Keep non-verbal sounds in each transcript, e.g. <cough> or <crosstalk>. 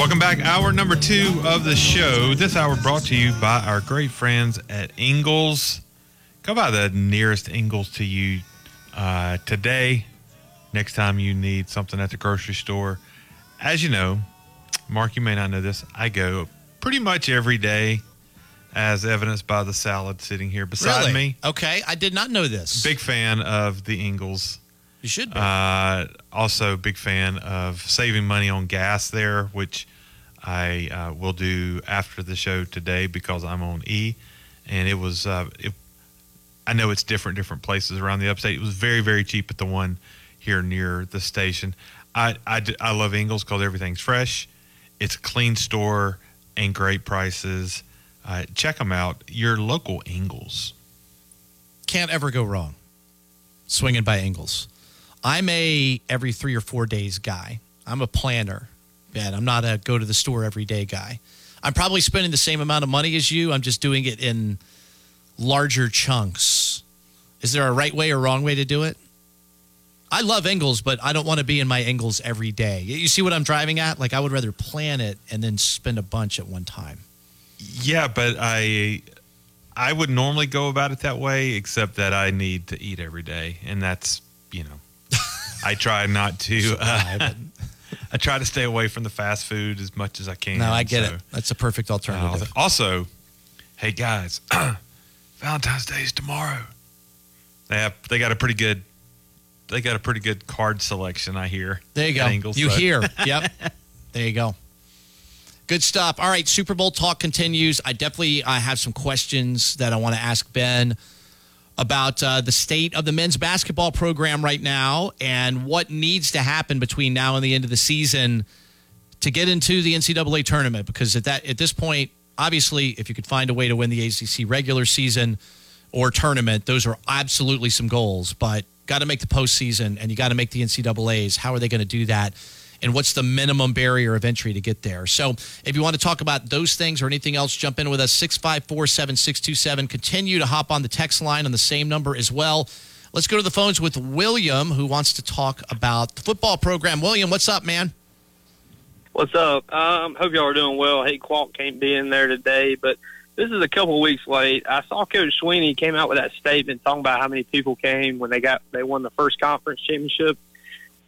Welcome back. Hour number two of the show. This hour brought to you by our great friends at Ingles. Go by the nearest Ingles to you uh, today. Next time you need something at the grocery store. As you know, Mark, you may not know this. I go pretty much every day, as evidenced by the salad sitting here beside Really? me. Okay, I did not know this. Big fan of the Ingles. You should be. Uh, also, big fan of saving money on gas there, which I uh, will do after the show today because I'm on E, and it was. Uh, it, I know it's different different places around the upstate. It was very very cheap at the one here near the station. I I love Ingles because everything's fresh. It's a clean store and great prices. Uh, check them out. Your local Ingles. Can't ever go wrong. Swinging by Ingles. I'm a every three or four days guy. I'm a planner. Man, I'm not a go to the store every day guy. I'm probably spending the same amount of money as you. I'm just doing it in larger chunks. Is there a right way or wrong way to do it? I love Ingles, but I don't want to be in my Ingles every day. You see what I'm driving at? Like I would rather plan it and then spend a bunch at one time. Yeah, but I I would normally go about it that way, except that I need to eat every day, and that's you know, I try not to. Uh, <laughs> I try to stay away from the fast food as much as I can. No, I get so, it. That's a perfect uh, alternative. also, hey guys, <clears throat> Valentine's Day is tomorrow. They have they got a pretty good they got a pretty good card selection. I hear. There you go. at Ingles, you so- hear. <laughs> Yep. there you go. Good stuff. All right, Super Bowl talk continues. I definitely I have some questions that I want to ask Ben about uh, the state of the men's basketball program right now and what needs to happen between now and the end of the season to get into the NCAA tournament. Because at that at this point, obviously, if you could find a way to win the ACC regular season or tournament, those are absolutely some goals. But got to make the postseason and you got to make the NCAA's. How are they going to do that? And what's the minimum barrier of entry to get there? So, if you want to talk about those things or anything else, jump in with us 654 7627. Continue to hop on the text line on the same number as well. Let's go to the phones with William, who wants to talk about the football program. William, what's up, man? What's up? Um, hope y'all are doing well. Hey, Qualk can't be in there today, but this is a couple weeks late. I saw Coach Swinney came out with that statement talking about how many people came when they got they won the first conference championship,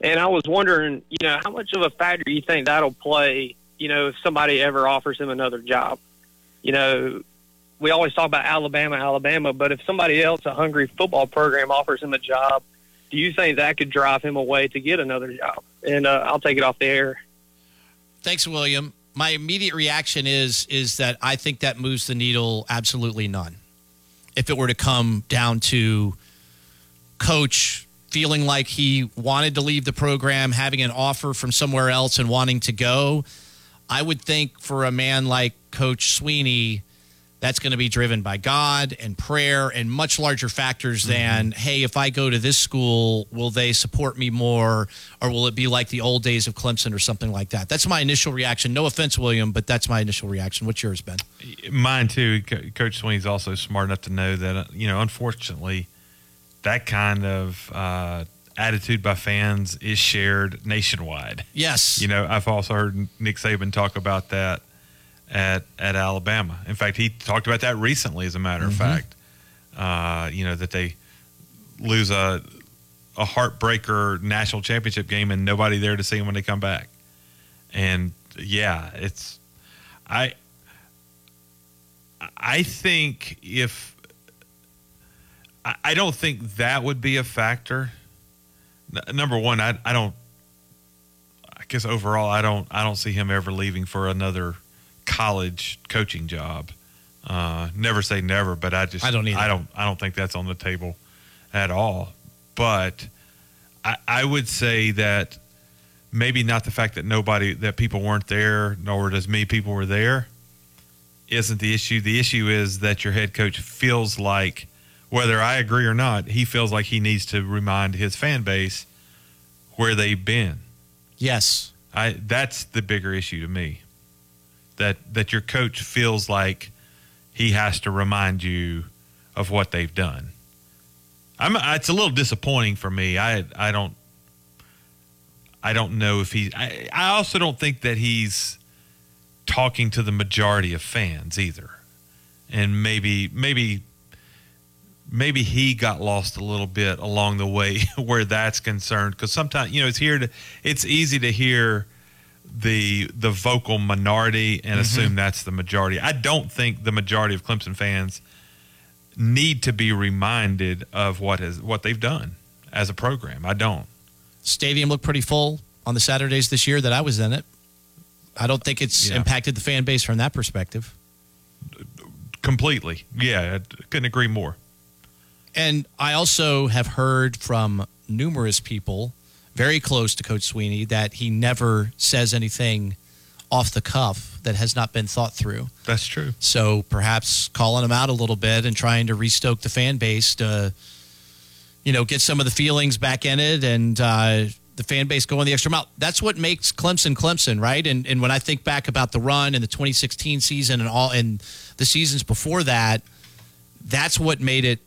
and I was wondering, you know, how much of a factor do you think that'll play? You know, if somebody ever offers him another job, you know, we always talk about Alabama, Alabama, but if somebody else, a hungry football program, offers him a job, do you think that could drive him away to get another job? And uh, I'll take it off the air. Thanks, William. My immediate reaction is is that I think that moves the needle absolutely none. If it were to come down to coach feeling like he wanted to leave the program, having an offer from somewhere else and wanting to go, I would think for a man like Coach Swinney, that's going to be driven by God and prayer and much larger factors than, hey, if I go to this school, will they support me more or will it be like the old days of Clemson or something like that? That's my initial reaction. No offense, William, but that's my initial reaction. What's yours, Ben? Mine too. Co- Coach Swinney's also smart enough to know that uh, you know, unfortunately, that kind of uh, attitude by fans is shared nationwide. Yes. You know, I've also heard Nick Saban talk about that at at Alabama. In fact, he talked about that recently. As a matter of fact, uh, you know that they lose a a heartbreaker national championship game and nobody there to see them when they come back. And yeah, it's I I think if I, I don't think that would be a factor. N- number one, I I don't. I guess overall, I don't I don't see him ever leaving for another college coaching job. Uh, never say never, but I just I don't either. I don't I don't think that's on the table at all. But I, I would say that maybe not the fact that nobody that people weren't there, nor does many people were there, isn't the issue. The issue is that your head coach feels like, whether I agree or not, he feels like he needs to remind his fan base where they've been. yes. I that's the bigger issue to me. That that your coach feels like he has to remind you of what they've done. I'm it's a little disappointing for me. I I don't I don't know if he I, I also don't think that he's talking to the majority of fans either. And maybe maybe maybe he got lost a little bit along the way <laughs> where that's concerned because sometimes you know it's here to it's easy to hear the the vocal minority and mm-hmm. assume that's the majority. I don't think the majority of Clemson fans need to be reminded of what has what they've done as a program. I don't. Stadium looked pretty full on the Saturdays this year that I was in it. I don't think it's Yeah. impacted the fan base from that perspective. Completely. Yeah, I couldn't agree more. And I also have heard from numerous people very close to Coach Swinney that he never says anything off the cuff that has not been thought through. That's true. So perhaps calling him out a little bit and trying to restoke the fan base to, you know, get some of the feelings back in it and uh, the fan base going the extra mile. That's what makes Clemson Clemson, right? And and when I think back about the run and the 2016 season and all and the seasons before that, that's what made it.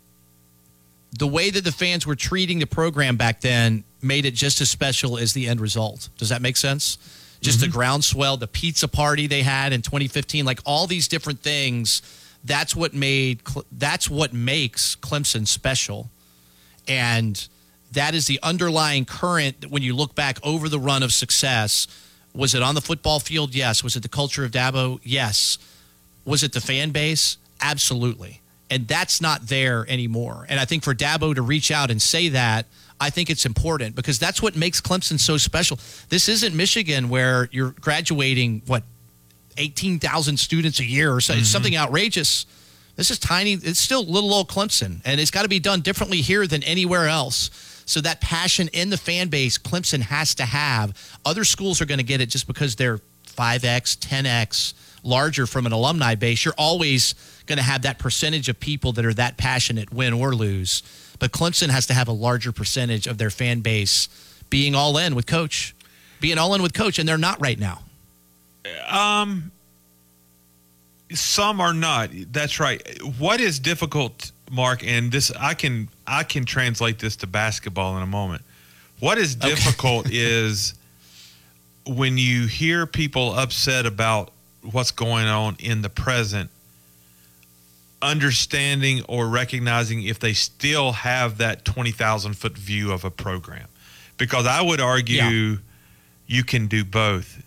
The way that the fans were treating the program back then made it just as special as the end result. Does that make sense? Just the mm-hmm. groundswell, the pizza party they had in 2015, like all these different things. That's what made that's what makes Clemson special, and that is the underlying current that when you look back over the run of success. Was it on the football field? Yes. Was it the culture of Dabo? Yes. Was it the fan base? Absolutely. And that's not there anymore. And I think for Dabo to reach out and say that, I think it's important because that's what makes Clemson so special. This isn't Michigan where you're graduating, what, 18,000 students a year or so, it's mm-hmm. something outrageous. This is tiny. It's still little old Clemson, and it's got to be done differently here than anywhere else. So that passion in the fan base, Clemson has to have. Other schools are going to get it just because they're 5x, 10x larger from an alumni base. You're always going to have that percentage of people that are that passionate, win or lose. But Clemson has to have a larger percentage of their fan base being all in with coach, being all in with coach, and they're not right now. Um, some are not. That's right. What is difficult, Mark, and this I can I can translate this to basketball in a moment. What is Okay. difficult <laughs> is when you hear people upset about what's going on in the present, understanding or recognizing if they still have that 20,000 foot view of a program. Because I would argue Yeah. you can do both.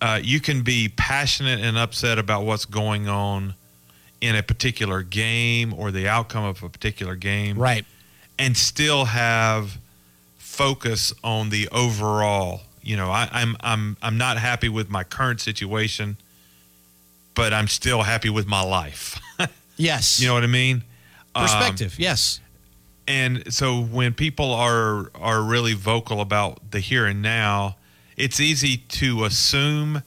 Uh, you can be passionate and upset about what's going on in a particular game or the outcome of a particular game Right. and still have focus on the overall. You know, I, I'm I'm I'm not happy with my current situation, but I'm still happy with my life. <laughs> Yes. you know what I mean? Um, perspective. yes. and so when people are are really vocal about the here and now, it's easy to assume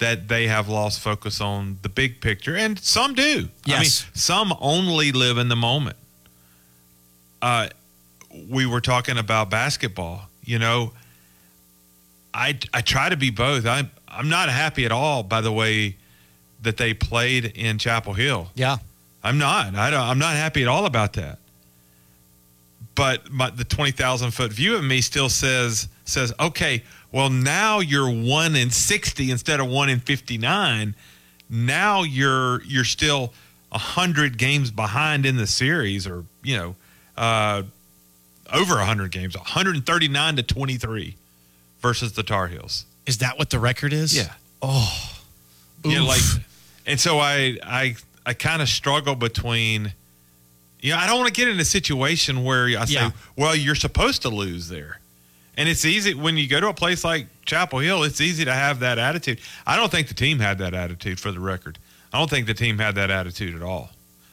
that they have lost focus on the big picture, and some do. Yes. I mean, some only live in the moment. Uh, we were talking about basketball. You know, I I try to be both. I'm I'm not happy at all by the way that they played in Chapel Hill. Yeah. I'm not. I don't, I'm not happy at all about that. But my, the twenty thousand foot view of me still says says okay. Well, now you're one in sixty instead of one in fifty nine. Now you're you're still hundred games behind in the series, or you know, uh, over hundred games, one hundred and thirty nine to twenty three versus the Tar Heels. Is that what the record is? Yeah. Oh. Yeah, Oof. like, and so I I I kind of struggle between. You know, I don't want to get in a situation where I say, Yeah. "Well, you're supposed to lose there," and it's easy when you go to a place like Chapel Hill. It's easy to have that attitude. I don't think the team had that attitude. For the record, I don't think the team had that attitude at all.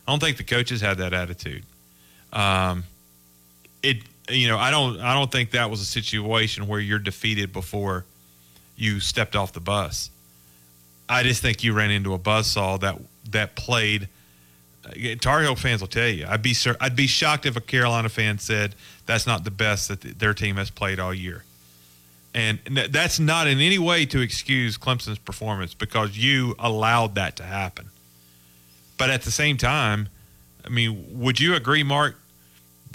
I don't think the coaches had that attitude. Um, it you know I don't I don't think that was a situation where you're defeated before you stepped off the bus. I just think you ran into a buzzsaw that that played. uh, Tar Heel fans will tell you. I'd be I'd be shocked if a Carolina fan said that's not the best that th- their team has played all year. And that's not in any way to excuse Clemson's performance because you allowed that to happen. But at the same time, I mean, would you agree, Mark?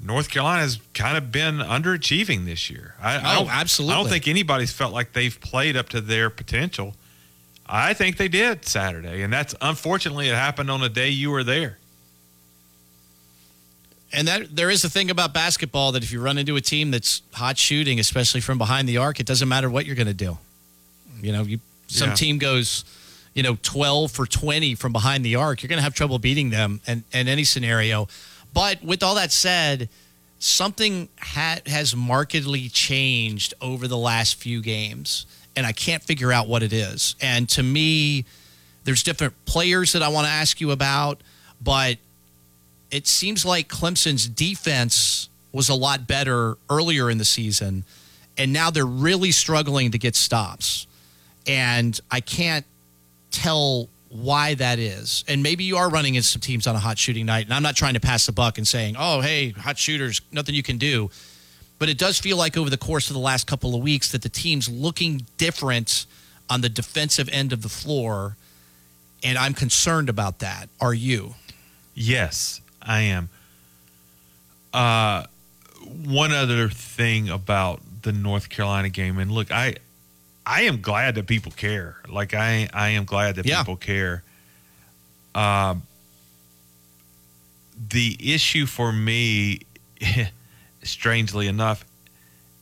North Carolina has kind of been underachieving this year. I, I Oh, don't, absolutely. I don't think anybody's felt like they've played up to their potential. I think they did Saturday, and that's unfortunately it happened on a day you were there. And that there is a thing about basketball that if you run into a team that's hot shooting, especially from behind the arc, it doesn't matter what you're going to do. You know, you some Yeah. team goes, you know, 12 for 20 from behind the arc, you're going to have trouble beating them in, in any scenario. But with all that said, something ha- has markedly changed over the last few games, and I can't figure out what it is. And to me, there's different players that I want to ask you about, but it seems like Clemson's defense was a lot better earlier in the season, and now they're really struggling to get stops. And I can't tell why that is. And maybe you are running into some teams on a hot shooting night, and I'm not trying to pass the buck and saying, oh, hey, hot shooters, nothing you can do. But it does feel like over the course of the last couple of weeks that the team's looking different on the defensive end of the floor. And I'm concerned about that. Are you? Yes, I am. Uh, one other thing about the North Carolina game, and look, I, I am glad that people care. Like I, I am glad that Yeah. people care. Um, the issue for me, <laughs> strangely enough,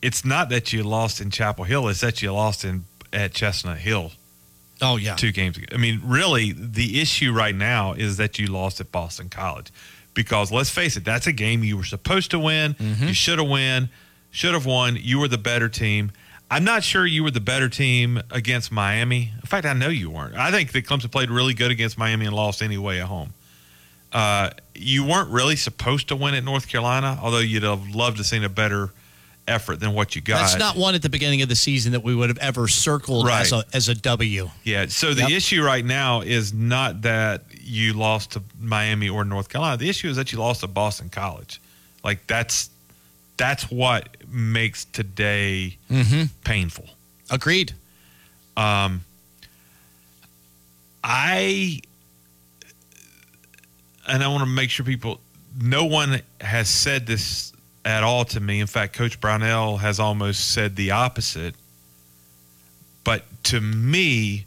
it's not that you lost in Chapel Hill; it's that you lost in at Chestnut Hill Oh, yeah. two games ago. I mean, really, the issue right now is that you lost at Boston College. Because let's face it, that's a game you were supposed to win. You should have won, should have won. You were the better team. I'm not sure you were the better team against Miami. In fact, I know you weren't. I think that Clemson played really good against Miami and lost anyway at home. Uh, you weren't really supposed to win at North Carolina, although you'd have loved to seen a better effort than what you got. That's not one at the beginning of the season that we would have ever circled as, a, as a W. Yeah. So the Yep. issue right now is not that you lost to Miami or North Carolina. The issue is that you lost to Boston College. Like that's that's what makes today mm-hmm. painful. Agreed. Um, I and I want to make sure people no one has said this at all to me. In fact, Coach Brownell has almost said the opposite. But to me,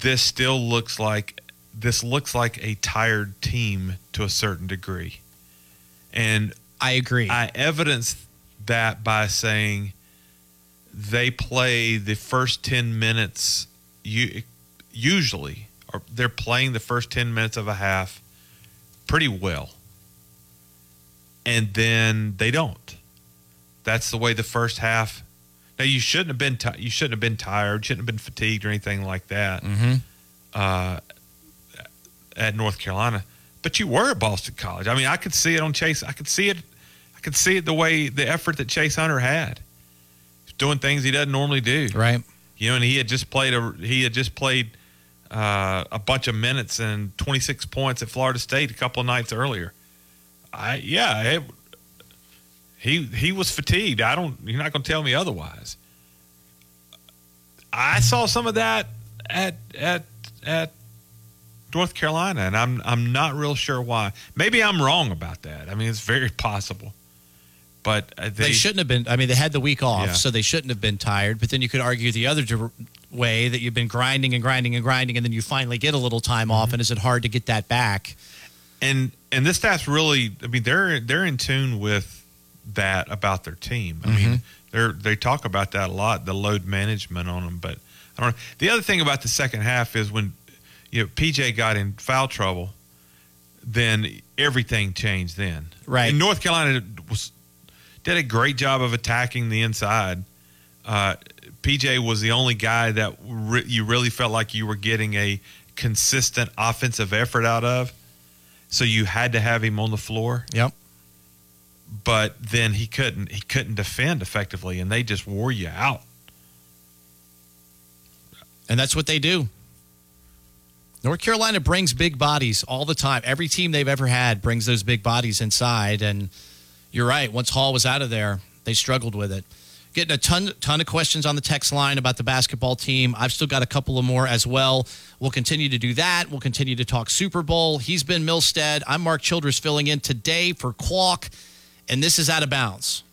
this still looks like this looks like a tired team to a certain degree. And I agree. I evidence that by saying they play the first 10 minutes you usually or they're playing the first 10 minutes of a half pretty well. And then they don't. That's the way the first half now you shouldn't have been ti- you shouldn't have been tired shouldn't have been fatigued or anything like that uh, at North Carolina but you were at Boston College I mean I could see it on Chase I could see it I could see it the way the effort that Chase Hunter had doing things he doesn't normally do right. you know, and he had just played a he had just played uh, a bunch of minutes and 26 points at Florida State a couple of nights earlier. I yeah, it, he he was fatigued. I don't. You're not going to tell me otherwise. I saw some of that at at at North Carolina, and I'm I'm not real sure why. Maybe I'm wrong about that. I mean, it's very possible. But uh, They, shouldn't have been. I mean, they had the week off, Yeah. so they shouldn't have been tired. But then you could argue the other way that you've been grinding and grinding and grinding, and then you finally get a little time off. And is it hard to get that back? and and this staff's really i mean they're they're in tune with that about their team i mean they're they talk about that a lot the load management on them but i don't know the other thing about the second half is when you know pj got in foul trouble then everything changed then Right. and north carolina was did a great job of attacking the inside uh, pj was the only guy that re- you really felt like you were getting a consistent offensive effort out of so you had to have him on the floor Yep. but then he couldn't he couldn't defend effectively and they just wore you out And that's what they do. North Carolina brings big bodies all the time. Every team they've ever had brings those big bodies inside. And you're right. Once Hall was out of there, they struggled with it. Getting a ton, ton of questions on the text line about the basketball team. I've still got a couple of more as well. We'll continue to do that. We'll continue to talk Super Bowl. He's Ben Milstead. I'm Mark Childress filling in today for Qualk, and this is out of bounds.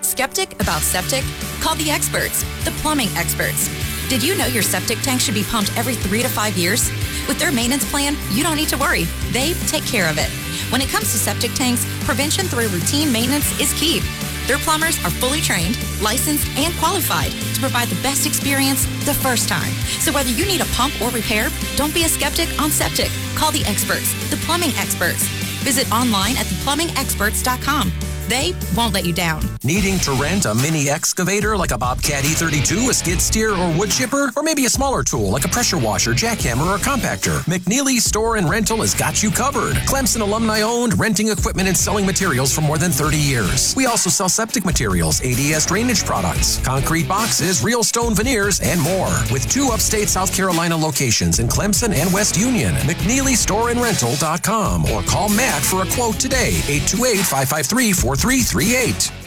Skeptic about septic? Call the experts, the plumbing experts. Did you know your septic tank should be pumped every three to five years? With their maintenance plan, you don't need to worry. They take care of it. When it comes to septic tanks, prevention through routine maintenance is key. Their plumbers are fully trained, licensed, and qualified to provide the best experience the first time. So whether you need a pump or repair, don't be a skeptic on septic. Call the experts, the plumbing experts. Visit online at theplumbingexperts.com. They won't let you down. Needing to rent a mini excavator like a Bobcat E32, a skid steer, or wood chipper? Or maybe a smaller tool like a pressure washer, jackhammer, or compactor? McNeely Store and Rental has got you covered. Clemson alumni owned, renting equipment and selling materials for more than 30 years. We also sell septic materials, ADS drainage products, concrete boxes, real stone veneers, and more. With two upstate South Carolina locations in Clemson and West Union. McNeelyStoreandRental.com or call Matt for a quote today, 828 553 4338.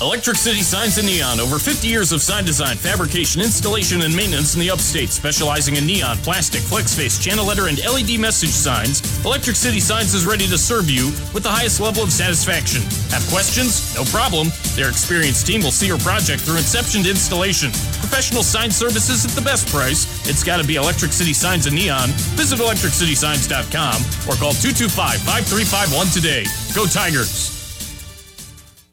Electric City Signs and Neon. Over 50 years of sign design, fabrication, installation, and maintenance in the upstate. Specializing in neon, plastic, flex face, channel letter, and LED message signs, Electric City Signs is ready to serve you with the highest level of satisfaction. Have questions? No problem. Their experienced team will see your project through inception to installation. Professional sign services at the best price. It's got to be Electric City Signs and Neon. Visit electriccitysigns.com or call 225 5351 today. Go Tigers!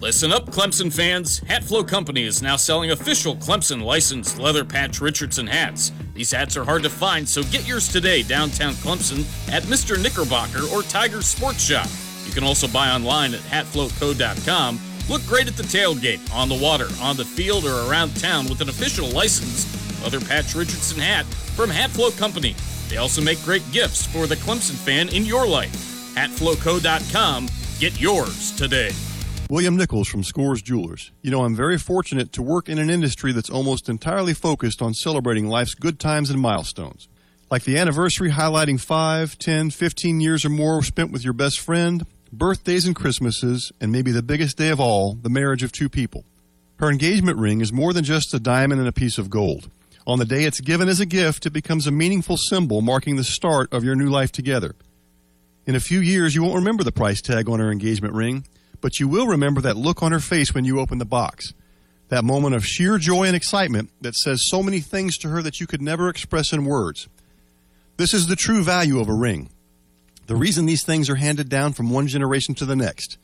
Listen up, Clemson fans. Hatflow Company is now selling official Clemson licensed leather patch Richardson hats. These hats are hard to find, so get yours today downtown Clemson at Mr. Knickerbocker or Tiger Sports Shop. You can also buy online at hatflowco.com. Look great at the tailgate, on the water, on the field, or around town with an official licensed leather patch Richardson hat from Hatflow Company. They also make great gifts for the Clemson fan in your life. Hatflowco.com. Get yours today. William Nichols from Scores Jewelers. You know, I'm very fortunate to work in an industry that's almost entirely focused on celebrating life's good times and milestones. Like the anniversary highlighting 5, 10, 15 years or more spent with your best friend, birthdays and Christmases, and maybe the biggest day of all, the marriage of two people. Her engagement ring is more than just a diamond and a piece of gold. On the day it's given as a gift, it becomes a meaningful symbol marking the start of your new life together. In a few years, you won't remember the price tag on her engagement ring, but you will remember that look on her face when you open the box. That moment of sheer joy and excitement that says so many things to her that you could never express in words. This is the true value of a ring. The reason these things are handed down from one generation to the next.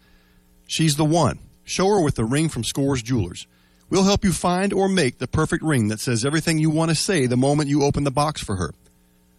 She's the one. Show her with the ring from Scores Jewelers. We'll help you find or make the perfect ring that says everything you want to say the moment you open the box for her.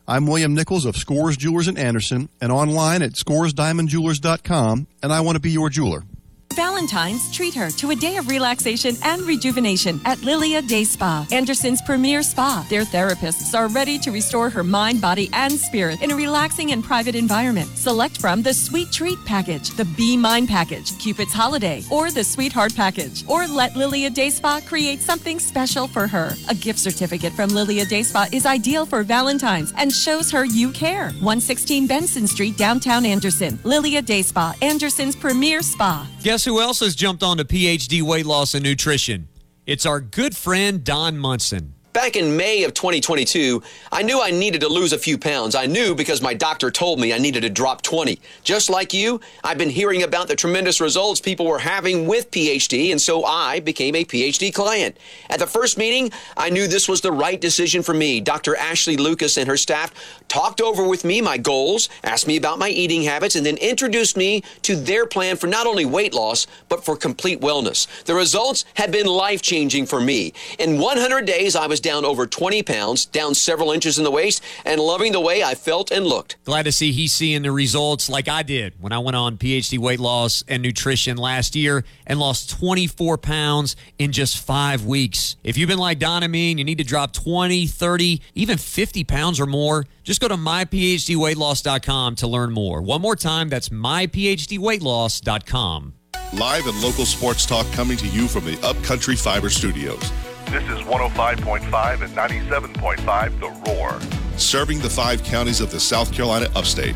I'm William Nichols of Scores Jewelers in Anderson and online at scoresdiamondjewelers.com, and I want to be your jeweler. Valentine's, treat her to a day of relaxation and rejuvenation at Lilia Day Spa, Anderson's premier spa. Their therapists are ready to restore her mind, body, and spirit in a relaxing and private environment. Select from the Sweet Treat Package, the Be Mine Package, Cupid's Holiday, or the Sweetheart Package. Or let Lilia Day Spa create something special for her. A gift certificate from Lilia Day Spa is ideal for Valentine's and shows her you care. 116 Benson Street, downtown Anderson. Lilia Day Spa, Anderson's premier spa. Guess who else has jumped onto PhD weight loss and nutrition? It's our good friend Don Munson. Back in May of 2022, I knew I needed to lose a few pounds. I knew because my doctor told me I needed to drop 20. Just like you, I've been hearing about the tremendous results people were having with PhD, and so I became a PhD client. At the first meeting, I knew this was the right decision for me. Dr. Ashley Lucas and her staff talked over with me my goals, asked me about my eating habits, and then introduced me to their plan for not only weight loss, but for complete wellness. The results have been life changing for me. In 100 days, I was down over 20 pounds, down several inches in the waist, and loving the way I felt and looked. Glad to see he's seeing the results like I did when I went on PhD weight loss and nutrition last year and lost 24 pounds in just five weeks. If you've been like Don and me and you need to drop 20, 30, even 50 pounds or more, just go to myphdweightloss.com to learn more. One more time, that's myphdweightloss.com. Live and local sports talk coming to you from the Upcountry Fiber Studios. This is 105.5 and 97.5 The Roar. Serving the five counties of the South Carolina upstate.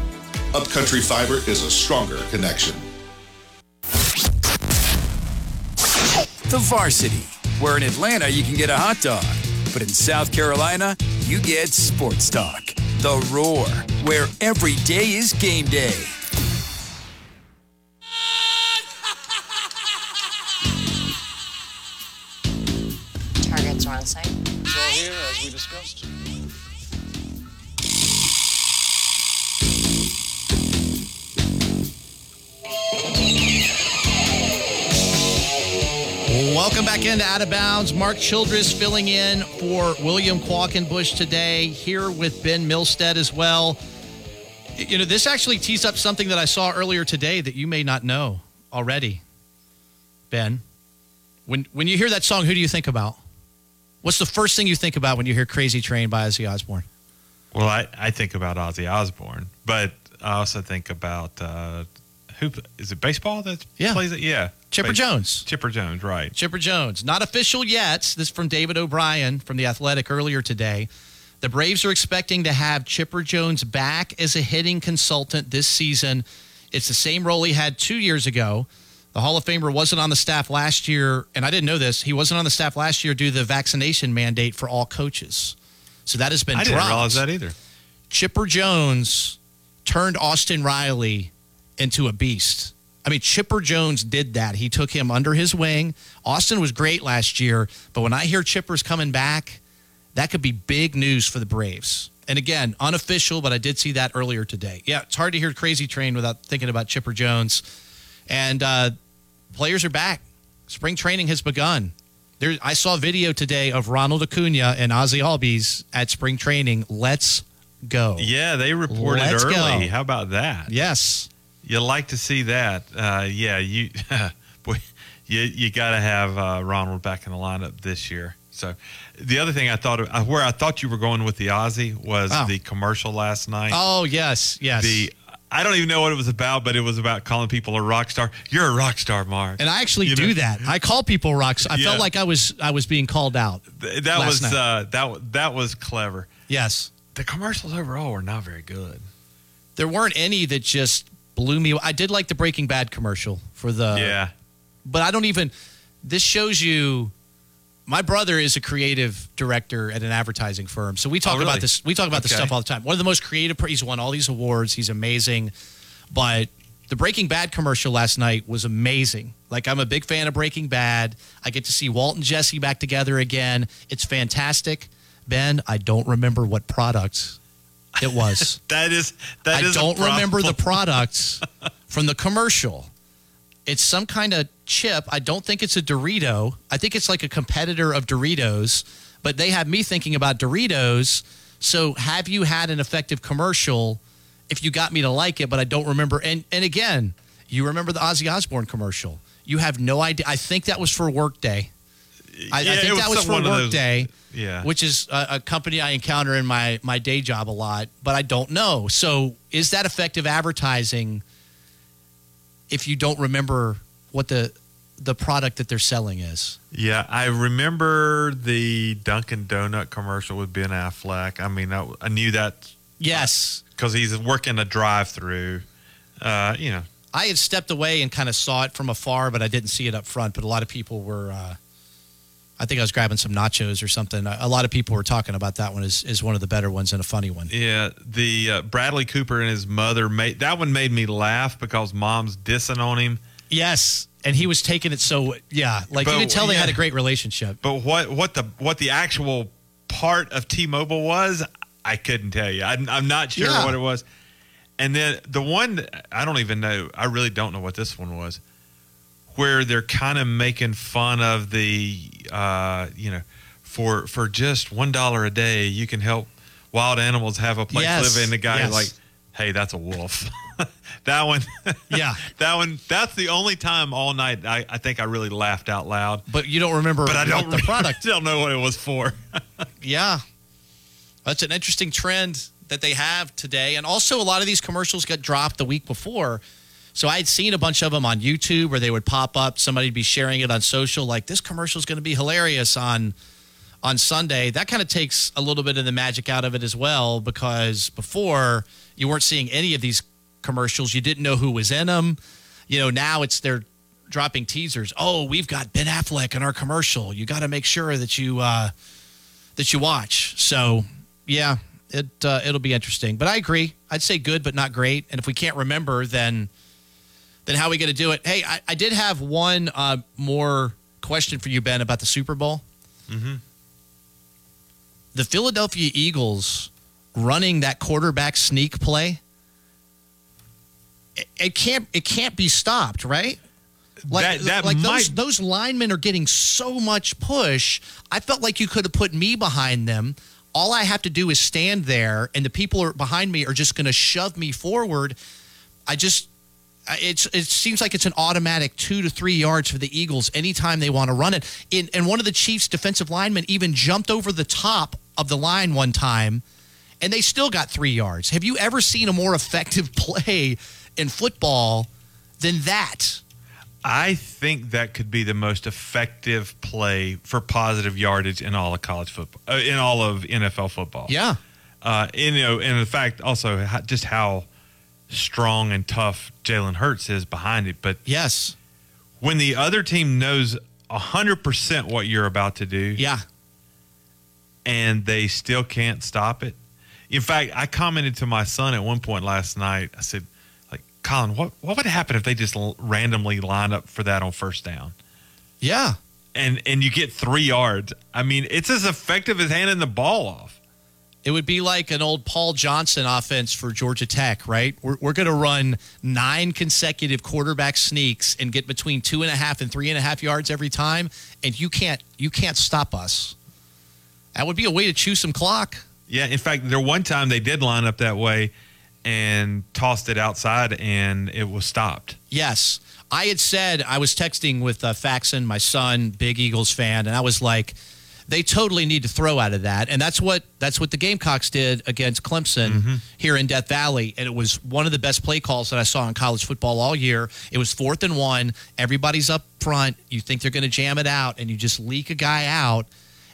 Upcountry Fiber is a stronger connection. The Varsity, where in Atlanta you can get a hot dog, but in South Carolina you get sports talk. The Roar, where every day is game day. Targets are on site. It's all here as we discussed. Welcome back into Out of Bounds. Mark Childress filling in for William Qualkenbush today, here with Ben Milstead as well. You know, this actually tees up something that I saw earlier today that you may not know already, Ben. When when you hear that song, who do you think about? What's the first thing you think about when you hear Crazy Train by Ozzy Osbourne? Well, I, I think about Ozzy Osbourne, but I also think about uh, who is it baseball that Yeah. plays it? Yeah, Chipper Base- Jones. Chipper Jones, right? Chipper Jones. Not official yet. This is from David O'Brien from The Athletic earlier today. The Braves are expecting to have Chipper Jones back as a hitting consultant this season. It's the same role he had two years ago. The Hall of Famer wasn't on the staff last year, and I didn't know this. He wasn't on the staff last year due to the vaccination mandate for all coaches. So that has been I didn't realize that either. Chipper Jones turned Austin Riley into a beast. I mean, Chipper Jones did that. He took him under his wing. Austin was great last year, but when I hear Chipper's coming back, that could be big news for the Braves. And again, unofficial, but I did see that earlier today. Yeah, it's hard to hear Crazy Train without thinking about Chipper Jones. And uh, players are back. Spring training has begun. There, I saw a video today of Ronald Acuna and Ozzy Albies at spring training. Let's go. Yeah, they reported Let's early. go. How about that? Yes. You like to see that. Uh, yeah, you <laughs> boy, you you got to have uh, Ronald back in the lineup this year. So, the other thing I thought of, uh, where I thought you were going with the Ozzy was Oh. the commercial last night. Oh yes, yes. The I don't even know what it was about, but it was about calling people a rock star. You're a rock star, Mark. and I actually You do know? that. I call people rocks. I Yeah. felt like I was I was being called out. Th- that was uh, that that was clever. Yes. The commercials overall were not very good. There weren't any that just blew me. I did like the Breaking Bad commercial for the yeah. but I don't even. This shows you. My brother is a creative director at an advertising firm, so we talk Oh, really? about this. We talk about this stuff all the time. One of the most creative. He's won all these awards. He's amazing, but the Breaking Bad commercial last night was amazing. Like I'm a big fan of Breaking Bad. I get to see Walt and Jesse back together again. It's fantastic. Ben, I don't remember what product it was. <laughs> That is that I is don't remember the problem. product <laughs> from the commercial. It's some kind of chip. I don't think it's a Dorito. I think it's like a competitor of Doritos, but they have me thinking about Doritos. So, have you had an effective commercial if you got me to like it, but I don't remember? And, and again, you remember the Ozzy Osbourne commercial. You have no idea. I think that was for Workday. I, Yeah, I think was that was for one of those- Workday Yeah. which is a, a company I encounter in my my day job a lot, but I don't know. So, is that effective advertising if you don't remember what the the product that they're selling is? Yeah, I remember the Dunkin' Donut commercial with Ben Affleck. I mean, I, I knew that Yes. because he's working a drive-through. Uh, you know, I had stepped away and kind of saw it from afar, but I didn't see it up front. But a lot of people were. Uh, I think I was grabbing some nachos or something. A lot of people were talking about that one as, as one of the better ones and a funny one. yeah. The uh, Bradley Cooper and his mother made that one made me laugh because mom's dissing on him. Yes, and he was taking it so yeah, like you But, could tell they had a great relationship. But what what the what the actual part of T-Mobile was, I couldn't tell you. I'm, I'm not sure Yeah. what it was. And then the one I don't even know. I really don't know what this one was, where they're kind of making fun of the, uh, you know, for for just one dollar a day, you can help wild animals have a place Yes. to live in. The guy Yes. like, hey, that's a wolf. <laughs> that one, <laughs> Yeah. that one. That's the only time all night I, I think I really laughed out loud. But you don't remember But I don't the product. <laughs> don't know what it was for. Yeah. That's an interesting trend that they have today. And also, a lot of these commercials got dropped the week before. So I had seen a bunch of them on YouTube where they would pop up. Somebody'd be sharing it on social, like, this commercial is going to be hilarious on on Sunday, that kind of takes a little bit of the magic out of it as well because before you weren't seeing any of these commercials. You didn't know who was in them. You know, now it's they're dropping teasers. Oh, we've got Ben Affleck in our commercial. You got to make sure that you uh, that you watch. So, yeah, it uh, it'll be interesting. But I agree. I'd say good, but not great. And if we can't remember, then then how are we going to do it? Hey, I, I did have one uh, more question for you, Ben, about the Super Bowl. Mm-hmm. The Philadelphia Eagles running that quarterback sneak play. It, it can't it can't be stopped, right? Like, That- that like those, might- those linemen are getting so much push. I felt like you could have put me behind them. All I have to do is stand there, and the people are behind me are just going to shove me forward. I just, it's it seems like it's an automatic two to three yards for the Eagles anytime they want to run it. In, and one of the Chiefs' defensive linemen even jumped over the top of the line one time, and they still got three yards. Have you ever seen a more effective <laughs> play in football than that? I think that could be the most effective play for positive yardage in all of college football, uh, in all of NFL football. Yeah. Uh, and, you know, and in fact, also just how strong and tough Jalen Hurts is behind it. But yes, when the other team knows hundred percent what you're about to do, yeah, and they still can't stop it. In fact, I commented to my son at one point last night. I said, "Like, Colin, what what would happen if they just l- randomly line up for that on first down?" Yeah. and and you get three yards. I mean, it's as effective as handing the ball off. It would be like an old Paul Johnson offense for Georgia Tech, right? We're, we're going to run nine consecutive quarterback sneaks and get between two and a half and three and a half yards every time, and you can't you can't stop us. That would be a way to chew some clock. Yeah, in fact, there one time they did line up that way and tossed it outside, and it was stopped. Yes. I had said, I was texting with uh, Faxon, my son, big Eagles fan, and I was like, they totally need to throw out of that. And that's what that's what the Gamecocks did against Clemson here in Death Valley. And it was one of the best play calls that I saw in college football all year. It was fourth and one. Everybody's up front. You think they're going to jam it out, and you just leak a guy out.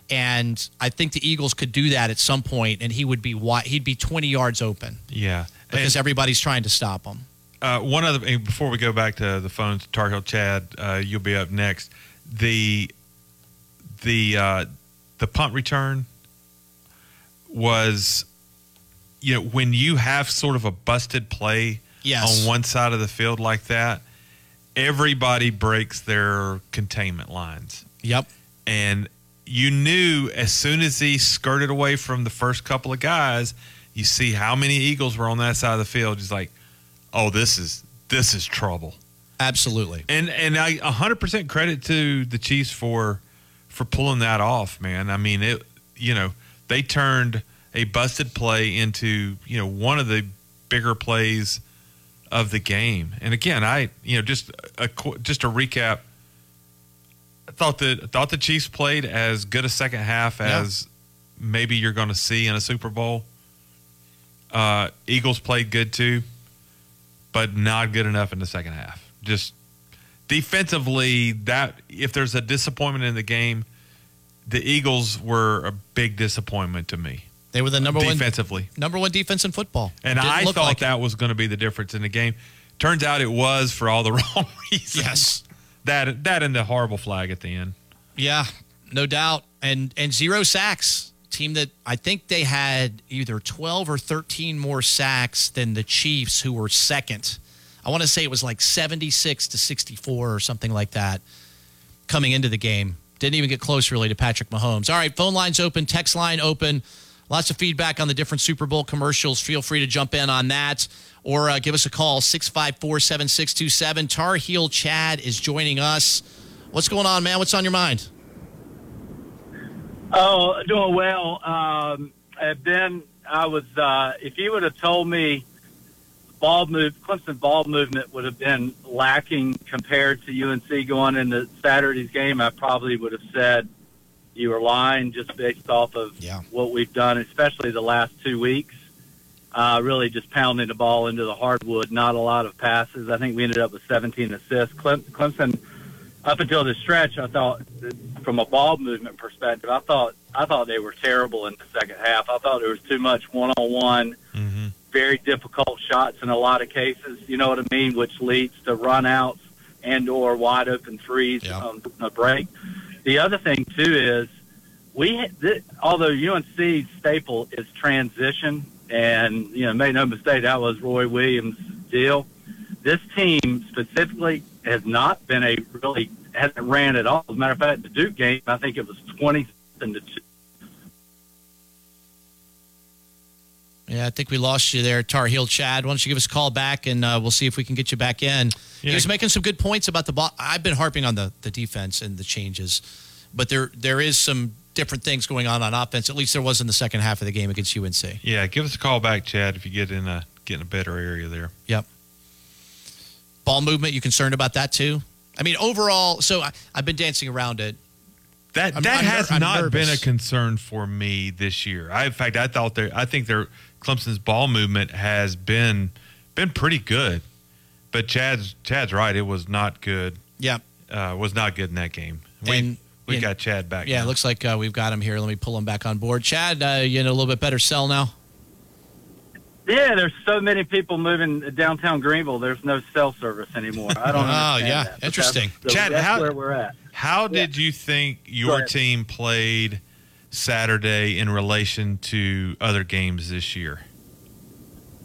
And I think the Eagles could do that at some point, and he would be he'd be 20 yards open Yeah, because everybody's trying to stop him. Uh, one other and before we go back to the phones, Tar Heel Chad, uh, you'll be up next. The the uh, the punt return was, you know, when you have sort of a busted play Yes. on one side of the field like that, everybody breaks their containment lines. Yep. And you knew as soon as he skirted away from the first couple of guys, you see how many Eagles were on that side of the field. Just like, oh, this is this is trouble. Absolutely. And and I 100% credit to the Chiefs for for pulling that off, man. I mean, it you know, they turned a busted play into, you know, one of the bigger plays of the game. And again, I, you know, just a just a recap I thought that thought the Chiefs played as good a second half Yeah. as maybe you're going to see in a Super Bowl. Uh, Eagles played good too, but not good enough in the second half. Just defensively, that if there's a disappointment in the game, the Eagles were a big disappointment to me. They were the number one defensively. number one defense in football. And I thought like it. that was going to be the difference in the game. Turns out it was for all the <laughs> wrong reasons. Yes. That that and the horrible flag at the end. Yeah, no doubt. And and zero sacks. Team that I think they had either 12 or 13 more sacks than the Chiefs who were second. I want to say it was like 76 to 64 or something like that coming into the game. Didn't even get close really to Patrick Mahomes. All right, phone lines open, text line open. Lots of feedback on the different Super Bowl commercials. Feel free to jump in on that or uh, give us a call 654 7627. Tar Heel Chad is joining us. What's going on, man? What's on your mind? Oh, doing well. Um, Ben, I was. Uh, if you would have told me ball move, Clemson ball movement would have been lacking compared to UNC going into Saturday's game, I probably would have said you were lying just based off of what we've done, especially the last two weeks. Uh, really just pounding the ball into the hardwood, not a lot of passes. I think we ended up with 17 assists. Clem- Clemson, up until this stretch, I thought, from a ball movement perspective, I thought I thought they were terrible in the second half. I thought there was too much one on one, very difficult shots in a lot of cases. You know what I mean, which leads to runouts and or wide open threes on a break. The other thing too is we had- th- although UNC staple is transition, and you know, make no mistake, that was Roy Williams' deal. This team specifically has not been a really hasn't ran at all. As a matter of fact, the Duke game, I think it was twenty to two. Yeah, I think we lost you there, Tar Heel Chad. Why don't you give us a call back and uh, we'll see if we can get you back in. He was making some good points about the ball. I've been harping on the, the defense and the changes, but there there is some different things going on on offense. At least there was in the second half of the game against UNC. Yeah, give us a call back, Chad, if you get in a get in a better area there. Yep. Ball movement, you concerned about that too? I mean, overall, so I, I've been dancing around it. That I'm- that I'm ner- has I'm not been a concern for me this year. I, in fact, I thought there. I think their Clemson's ball movement has been been pretty good, but Chad's Chad's right. It was not good. Yeah, uh, was not good in that game. We And- we and- got Chad back. Yeah, it looks like uh, we've got him here. Let me pull him back on board. Chad, uh, you in a little bit better cell now? Yeah, there's so many people moving downtown Greenville. There's no cell service anymore. I don't. Know. <laughs> Oh, yeah. that, Interesting. that's- Chad, that's how- where we're at. How did you think your team played Saturday in relation to other games this year?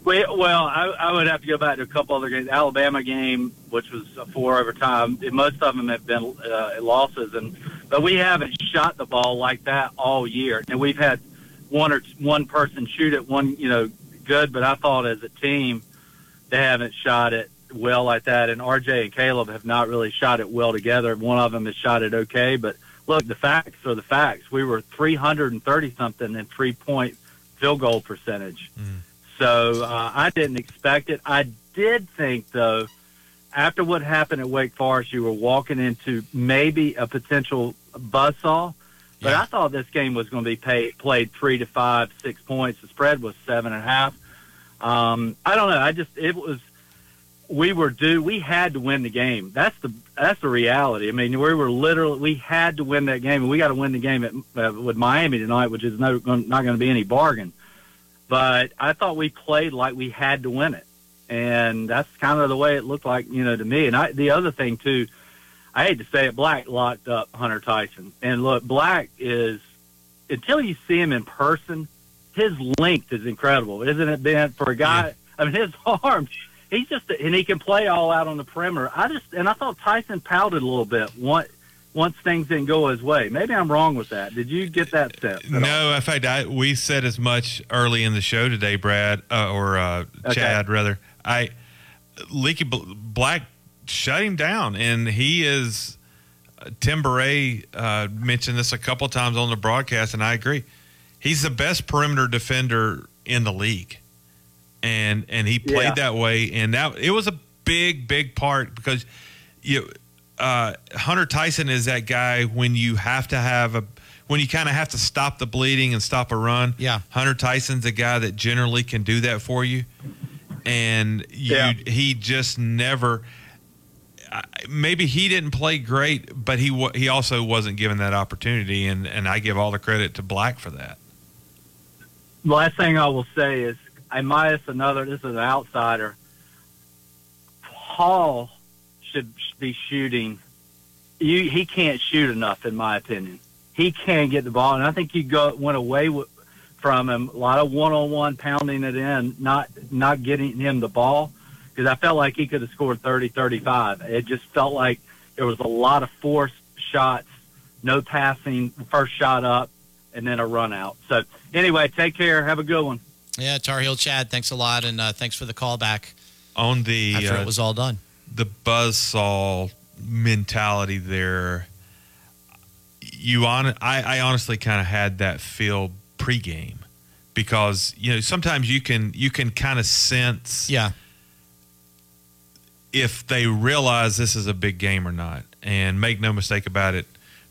Well, I, I would have to go back to a couple other games. Alabama game, which was a four overtime. Most of them have been uh, losses, and but we haven't shot the ball like that all year. And we've had one or one person shoot it, one you know good, but I thought as a team they haven't shot it well like that. And RJ and Caleb have not really shot it well together. One of them has shot it okay, but look, the facts are the facts. We were 330 something in three point field goal percentage. So uh, I didn't expect it. I did think, though, after what happened at Wake Forest, you were walking into maybe a potential buzzsaw. But I thought this game was going to be pay, played three to five, six points. The spread was seven and a half. Um, I don't know. I just it was we were due. We had to win the game. That's the that's the reality. I mean, we were literally we had to win that game, and we got to win the game at, uh, with Miami tonight, which is no, not going to be any bargain. But I thought we played like we had to win it, and that's kind of the way it looked like, you know, to me. And I, the other thing too, I hate to say it, Black locked up Hunter Tyson, and look, Black is until you see him in person, his length is incredible, isn't it, Ben? For a guy, I mean, his <laughs> arms. He's just, and he can play all out on the perimeter. I just, and I thought Tyson pouted a little bit once, once things didn't go his way. Maybe I'm wrong with that. Did you get that sense? all? No, in fact, I, we said as much early in the show today, Brad, uh, or uh, Okay. Chad, rather. I Leaky Bl- Black shut him down, and he is. Tim Bourret uh, mentioned this a couple times on the broadcast, and I agree. He's the best perimeter defender in the league, and and he played Yeah. that way, and that it was a big, big part because you uh, Hunter Tyson is that guy when you have to have a when you kind of have to stop the bleeding and stop a run. Yeah, Hunter Tyson's a guy that generally can do that for you, and you he just never. Maybe he didn't play great, but he he also wasn't given that opportunity, and and I give all the credit to Black for that. The last thing I will say is, I minus another. This is an outsider. Paul should be shooting. You, he can't shoot enough, in my opinion. He can't get the ball, and I think you go went away with, from him. A lot of one-on-one pounding it in, not not getting him the ball, because I felt like he could have scored 30, 35. It just felt like there was a lot of forced shots, no passing, first shot up, and then a run out. So anyway, take care. Have a good one. Yeah, Tar Heel Chad, thanks a lot, and uh, thanks for the call back. on the After uh, it was all done. the buzzsaw mentality there. You on I, I honestly kind of had that feel pregame because you know sometimes you can you can kind of sense yeah if they realize this is a big game or not and make no mistake about it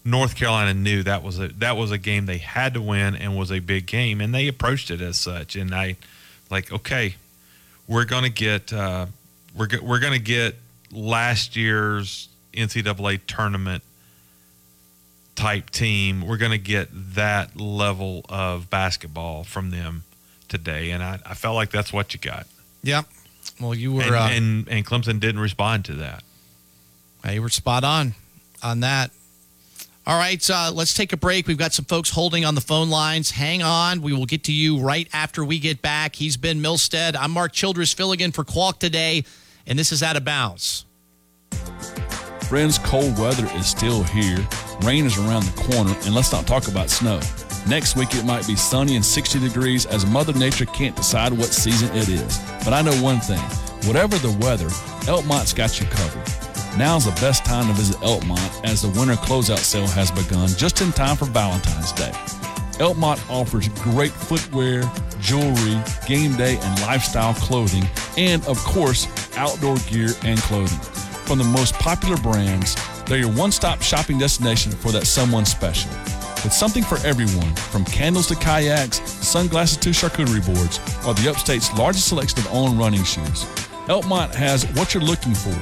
North Carolina knew that was a that was a game they had to win and was a big game and they approached it as such and I like okay we're going to get uh, we're go- we're to get last year's NCAA tournament type team. We're going to get that level of basketball from them today, and I, I felt like that's what you got. Yeah. Well, you were and, uh, and and Clemson didn't respond to that. you were spot on on that. All right, uh, let's take a break. We've got some folks holding on the phone lines. Hang on. We will get to you right after we get back. He's Ben Milstead. I'm Mark Childress filling in for Qualk today, and this is Out of Bounds. Friends, cold weather is still here. Rain is around the corner, and let's not talk about snow. Next week, it might be sunny and 60 degrees as Mother Nature can't decide what season it is. But I know one thing whatever the weather, Elkmont's got you covered. Now's the best time to visit Elkmont as the winter closeout sale has begun just in time for Valentine's Day. Elkmont offers great footwear, jewelry, game day and lifestyle clothing, and of course, outdoor gear and clothing. From the most popular brands, they're your one stop shopping destination for that someone special. With something for everyone, from candles to kayaks, sunglasses to charcuterie boards, or the upstate's largest selection of own running shoes. Elkmont has what you're looking for.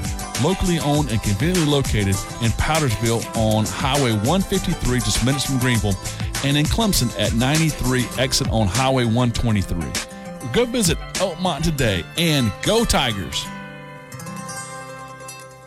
Locally owned and conveniently located in Powdersville on Highway 153, just minutes from Greenville, and in Clemson at 93 exit on Highway 123. Go visit Elkmont today and go Tigers!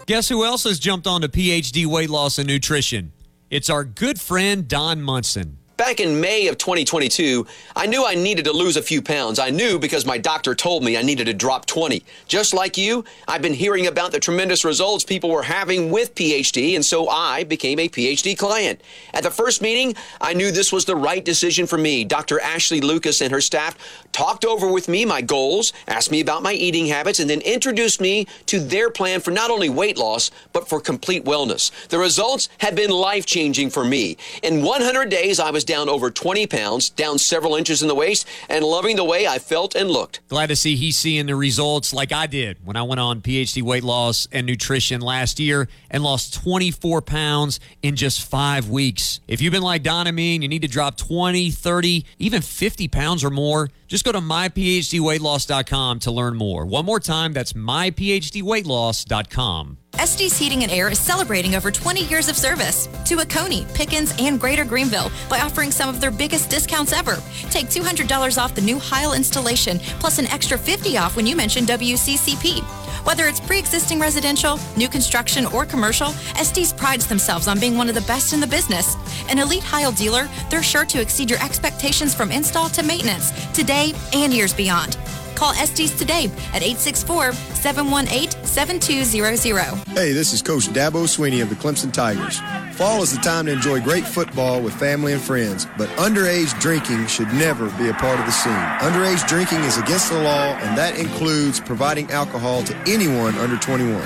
Guess who else has jumped onto PhD weight loss and nutrition? It's our good friend Don Munson. Back in May of 2022, I knew I needed to lose a few pounds. I knew because my doctor told me I needed to drop 20. Just like you, I've been hearing about the tremendous results people were having with PhD, and so I became a PhD client. At the first meeting, I knew this was the right decision for me. Dr. Ashley Lucas and her staff talked over with me my goals, asked me about my eating habits, and then introduced me to their plan for not only weight loss, but for complete wellness. The results have been life changing for me. In 100 days, I was down over 20 pounds, down several inches in the waist, and loving the way I felt and looked. Glad to see he's seeing the results like I did when I went on PhD weight loss and nutrition last year and lost 24 pounds in just five weeks. If you've been like Don and me and you need to drop 20, 30, even 50 pounds or more, just go to myphdweightloss.com to learn more. One more time, that's myphdweightloss.com. Estes Heating and Air is celebrating over 20 years of service to Oconee, Pickens, and Greater Greenville by offering some of their biggest discounts ever. Take $200 off the new Heil installation, plus an extra 50 off when you mention WCCP. Whether it's pre-existing residential, new construction, or commercial, Estes prides themselves on being one of the best in the business. An elite Heil dealer, they're sure to exceed your expectations from install to maintenance, today and years beyond. Call Estes today at 864-718-7200. Hey, this is Coach Dabo Swinney of the Clemson Tigers. Fall is the time to enjoy great football with family and friends, but underage drinking should never be a part of the scene. Underage drinking is against the law, and that includes providing alcohol to anyone under 21.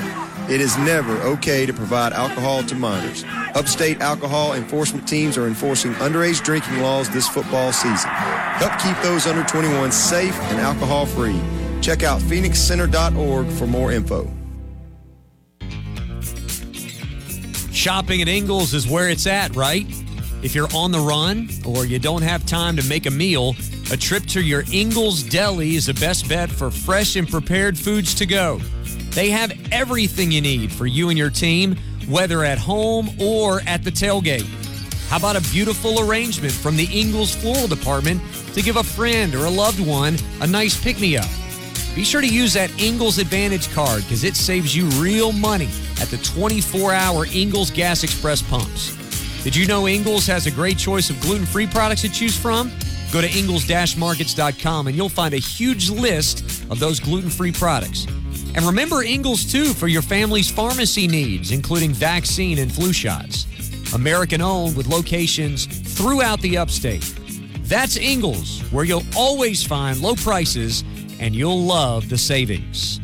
It is never okay to provide alcohol to minors. Upstate alcohol enforcement teams are enforcing underage drinking laws this football season. Help keep those under 21 safe and alcohol free. Check out phoenixcenter.org for more info. Shopping at Ingles is where it's at, right? If you're on the run or you don't have time to make a meal, a trip to your Ingles Deli is the best bet for fresh and prepared foods to go. They have everything you need for you and your team, whether at home or at the tailgate. How about a beautiful arrangement from the Ingles Floral Department to give a friend or a loved one a nice pick me up? Be sure to use that Ingles Advantage card because it saves you real money at the 24 hour Ingles Gas Express pumps. Did you know Ingles has a great choice of gluten free products to choose from? Go to ingles markets.com and you'll find a huge list of those gluten free products. And remember Ingles too for your family's pharmacy needs, including vaccine and flu shots. American owned with locations throughout the upstate. That's Ingles, where you'll always find low prices and you'll love the savings.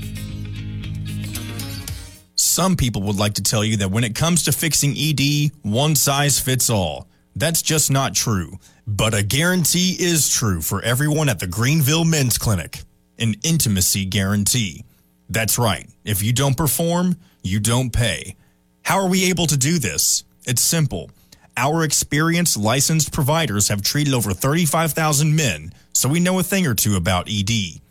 Some people would like to tell you that when it comes to fixing ED, one size fits all. That's just not true. But a guarantee is true for everyone at the Greenville Men's Clinic an intimacy guarantee. That's right. If you don't perform, you don't pay. How are we able to do this? It's simple. Our experienced licensed providers have treated over 35,000 men, so we know a thing or two about ED.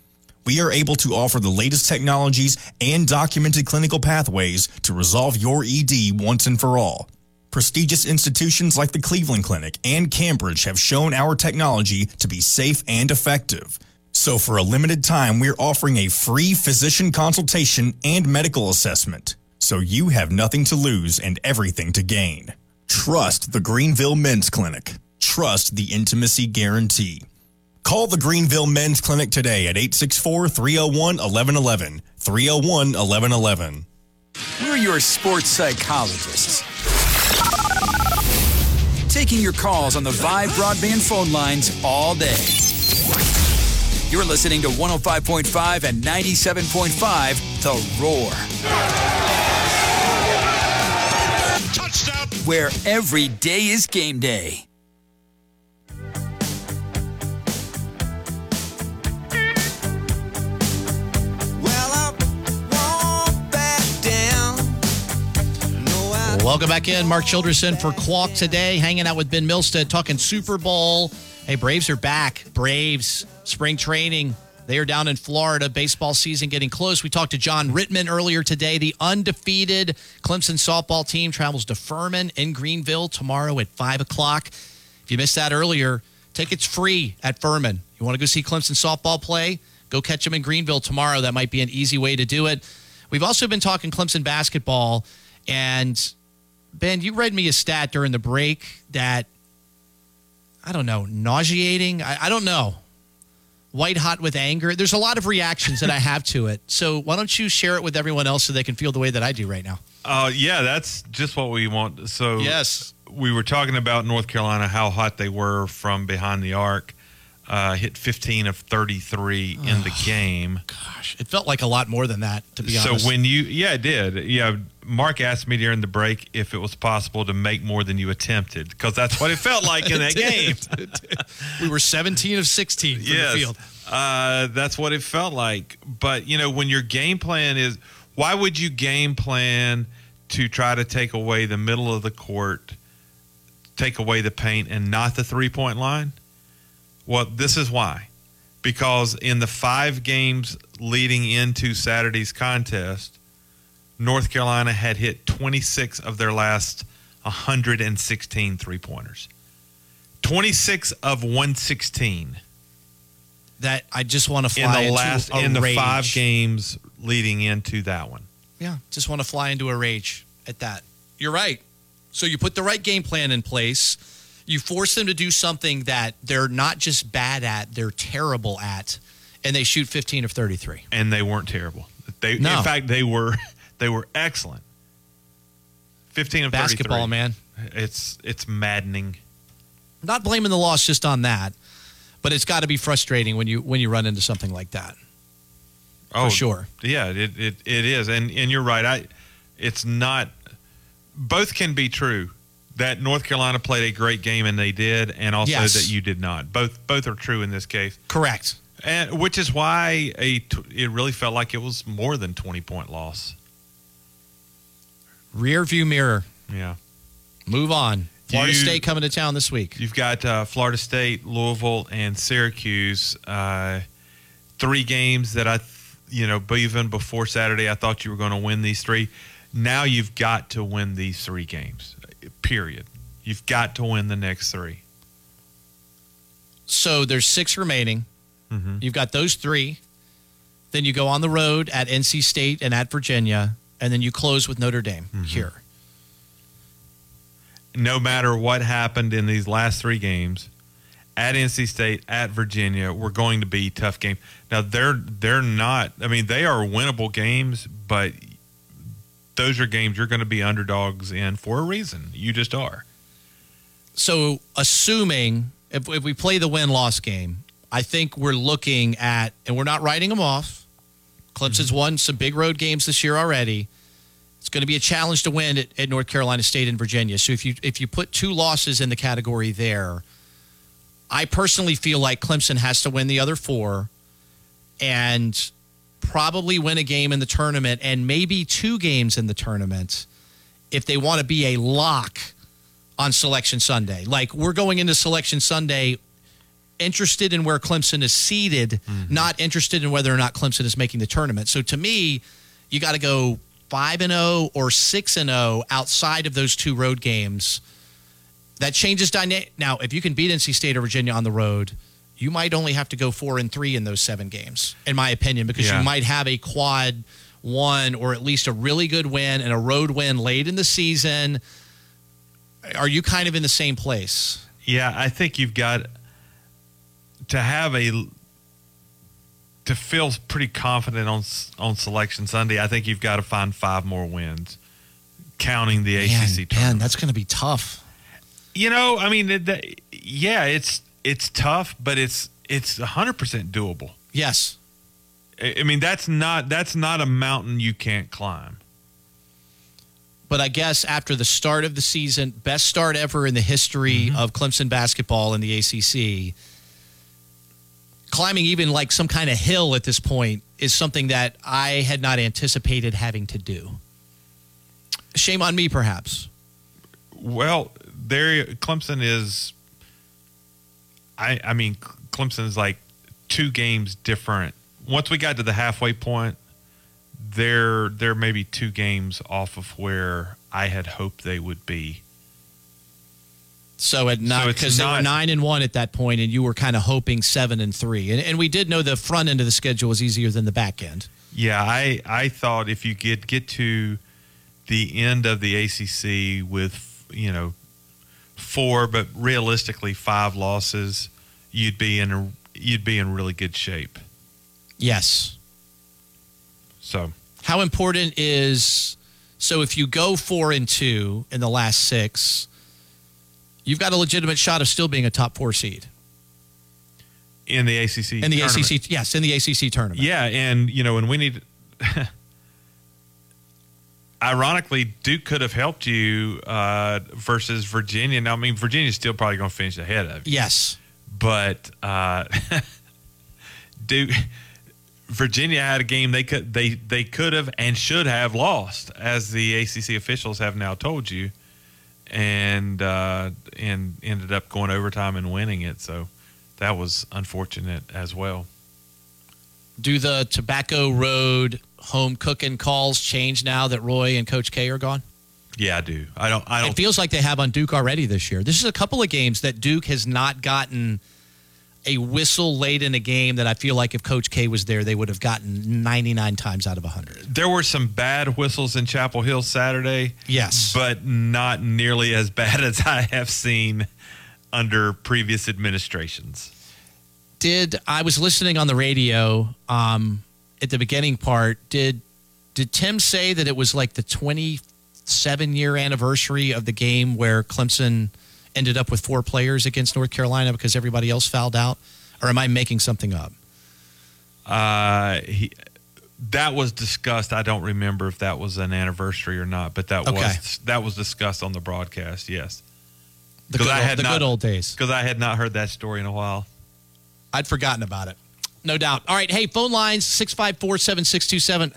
We are able to offer the latest technologies and documented clinical pathways to resolve your ED once and for all. Prestigious institutions like the Cleveland Clinic and Cambridge have shown our technology to be safe and effective. So, for a limited time, we're offering a free physician consultation and medical assessment. So, you have nothing to lose and everything to gain. Trust the Greenville Men's Clinic. Trust the intimacy guarantee. Call the Greenville Men's Clinic today at 864 301 1111. 301 1111. We're your sports psychologists. Taking your calls on the Vibe broadband phone lines all day. You're listening to 105.5 and 97.5 The Roar. Touchdown! Where every day is game day. Welcome back in. Mark Childress for Qualk today, hanging out with Ben Milstead, talking Super Bowl. Hey, Braves are back. Braves, spring training. They are down in Florida. Baseball season getting close. We talked to John Rittman earlier today. The undefeated Clemson softball team travels to Furman in Greenville tomorrow at 5 o'clock. If you missed that earlier, tickets free at Furman. You want to go see Clemson softball play? Go catch them in Greenville tomorrow. That might be an easy way to do it. We've also been talking Clemson basketball, and Ben, you read me a stat during the break that I don't know, nauseating. I, I don't know. White hot with anger. There's a lot of reactions that I have to it. So why don't you share it with everyone else so they can feel the way that I do right now? Uh, yeah, that's just what we want. So Yes. we were talking about North Carolina, how hot they were from behind the arc. Uh, hit 15 of 33 in the game. Gosh, it felt like a lot more than that, to be honest. so when you, yeah, it did. Yeah, Mark asked me during the break if it was possible to make more than you attempted because that's what it felt like in <laughs> that game. we were 17 of 16 from yes. the field. Uh, that's what it felt like. But you know, when your game plan is, why would you game plan to try to take away the middle of the court, take away the paint, and not the three point line? Well, this is why. Because in the five games leading into Saturday's contest, North Carolina had hit 26 of their last 116 three pointers. 26 of 116 That I just want to in fly the into last in the rage. five games leading into that one. Yeah, just want to fly into a rage at that. You're right. So you put the right game plan in place. You force them to do something that they're not just bad at, they're terrible at, and they shoot 15 of 33. And they weren't terrible. They No. in fact they were <laughs> they were excellent. 15 of 33. Basketball, man. It's it's maddening. I'm not blaming the loss just on that, but it's got to be frustrating when you when you run into something like that. Oh, sure. Yeah, it, it it is. And and you're right. I it's not both can be true. That North Carolina played a great game and they did, and also Yes. that you did not. Both both are true in this case. Correct. And which is why a t- it really felt like it was more than 20 point loss. Rear view mirror. Yeah. Move on. Florida You- State coming to town this week. You've got uh, Florida State, Louisville, and Syracuse. Uh, three games that I, th- you know, even before Saturday, I thought you were going to win these three. Now you've got to win these three games. Period. You've got to win the next three. So there's six remaining. Mm-hmm. You've got those three. Then you go on the road at NC State and at Virginia, and then you close with Notre Dame mm-hmm. here. No matter what happened in these last three games, at NC State, at Virginia, we're going to be tough games. Now they're they're not. I mean, they are winnable games, but those are games you're going to be underdogs in for a reason. You just are. So assuming if, if we play the win loss game, I think we're looking at, and we're not writing them off. Clemson's mm-hmm. won some big road games this year already. It's going to be a challenge to win at, at North Carolina State and Virginia. So if you if you put two losses in the category there, I personally feel like Clemson has to win the other four and probably win a game in the tournament and maybe two games in the tournament if they want to be a lock on Selection Sunday. Like we're going into Selection Sunday interested in where Clemson is seated, mm-hmm. not interested in whether or not Clemson is making the tournament. So to me, you got to go 5 and 0 or 6 and 0 outside of those two road games, that changes dynamic. Now, if you can beat NC State or Virginia on the road, you might only have to go 4 and 3 in those 7 games in my opinion because Yeah. you might have a quad one or at least a really good win and a road win late in the season. Are you kind of in the same place? Yeah, I think you've got to have a to feel pretty confident on on selection Sunday. I think you've got to find five more wins, counting the ACC Man, tournament. man, that's going to be tough. You know, I mean, it, that, yeah, it's it's tough, but it's it's hundred percent doable. Yes. I I mean, that's not that's not a mountain you can't climb. But I guess after the start of the season, best start ever in the history mm-hmm. of Clemson basketball in the ACC, climbing even like some kind of hill at this point is something that I had not anticipated having to do. Shame on me, perhaps. Well, there, Clemson is. I I mean, Clemson is like two games different. Once we got to the halfway point, they're they're maybe two games off of where I had hoped they would be. So at nine, So because they were nine and one at that point, and you were kind of hoping seven and three, and, and we did know the front end of the schedule was easier than the back end. Yeah, I I thought if you get get to the end of the ACC with you know four, but realistically five losses, you'd be in a, you'd be in really good shape. Yes. So How important is so if you go four and two in the last six, you've got a legitimate shot of still being a top four seed in the ACC in the tournament. ACC. Yes, in the ACC tournament. Yeah, and you know, and we need. <laughs> ironically, Duke could have helped you uh, versus Virginia. Now, I mean, Virginia's still probably going to finish ahead of you. Yes, but uh, <laughs> Duke, Virginia had a game they could they they could have and should have lost, as the ACC officials have now told you, and uh, and ended up going overtime and winning it. So that was unfortunate as well. Do the Tobacco Road home cooking calls change now that Roy and Coach K are gone? Yeah, I do. I don't. I don't. It feels like they have on Duke already this year. This is a couple of games that Duke has not gotten a whistle late in a game that I feel like if Coach K was there, they would have gotten 99 times out of 100. There were some bad whistles in Chapel Hill Saturday. Yes. But not nearly as bad <laughs> as I have seen under previous administrations. Did I was listening on the radio um, at the beginning part? Did did Tim say that it was like the 27 year anniversary of the game where Clemson ended up with four players against North Carolina because everybody else fouled out? Or am I making something up? Uh, he, that was discussed. I don't remember if that was an anniversary or not, but that Okay. was that was discussed on the broadcast. Yes, The good, old, the good old days. because I had not heard that story in a while. I'd forgotten about it. No doubt. All right. Hey, phone lines 654 7627.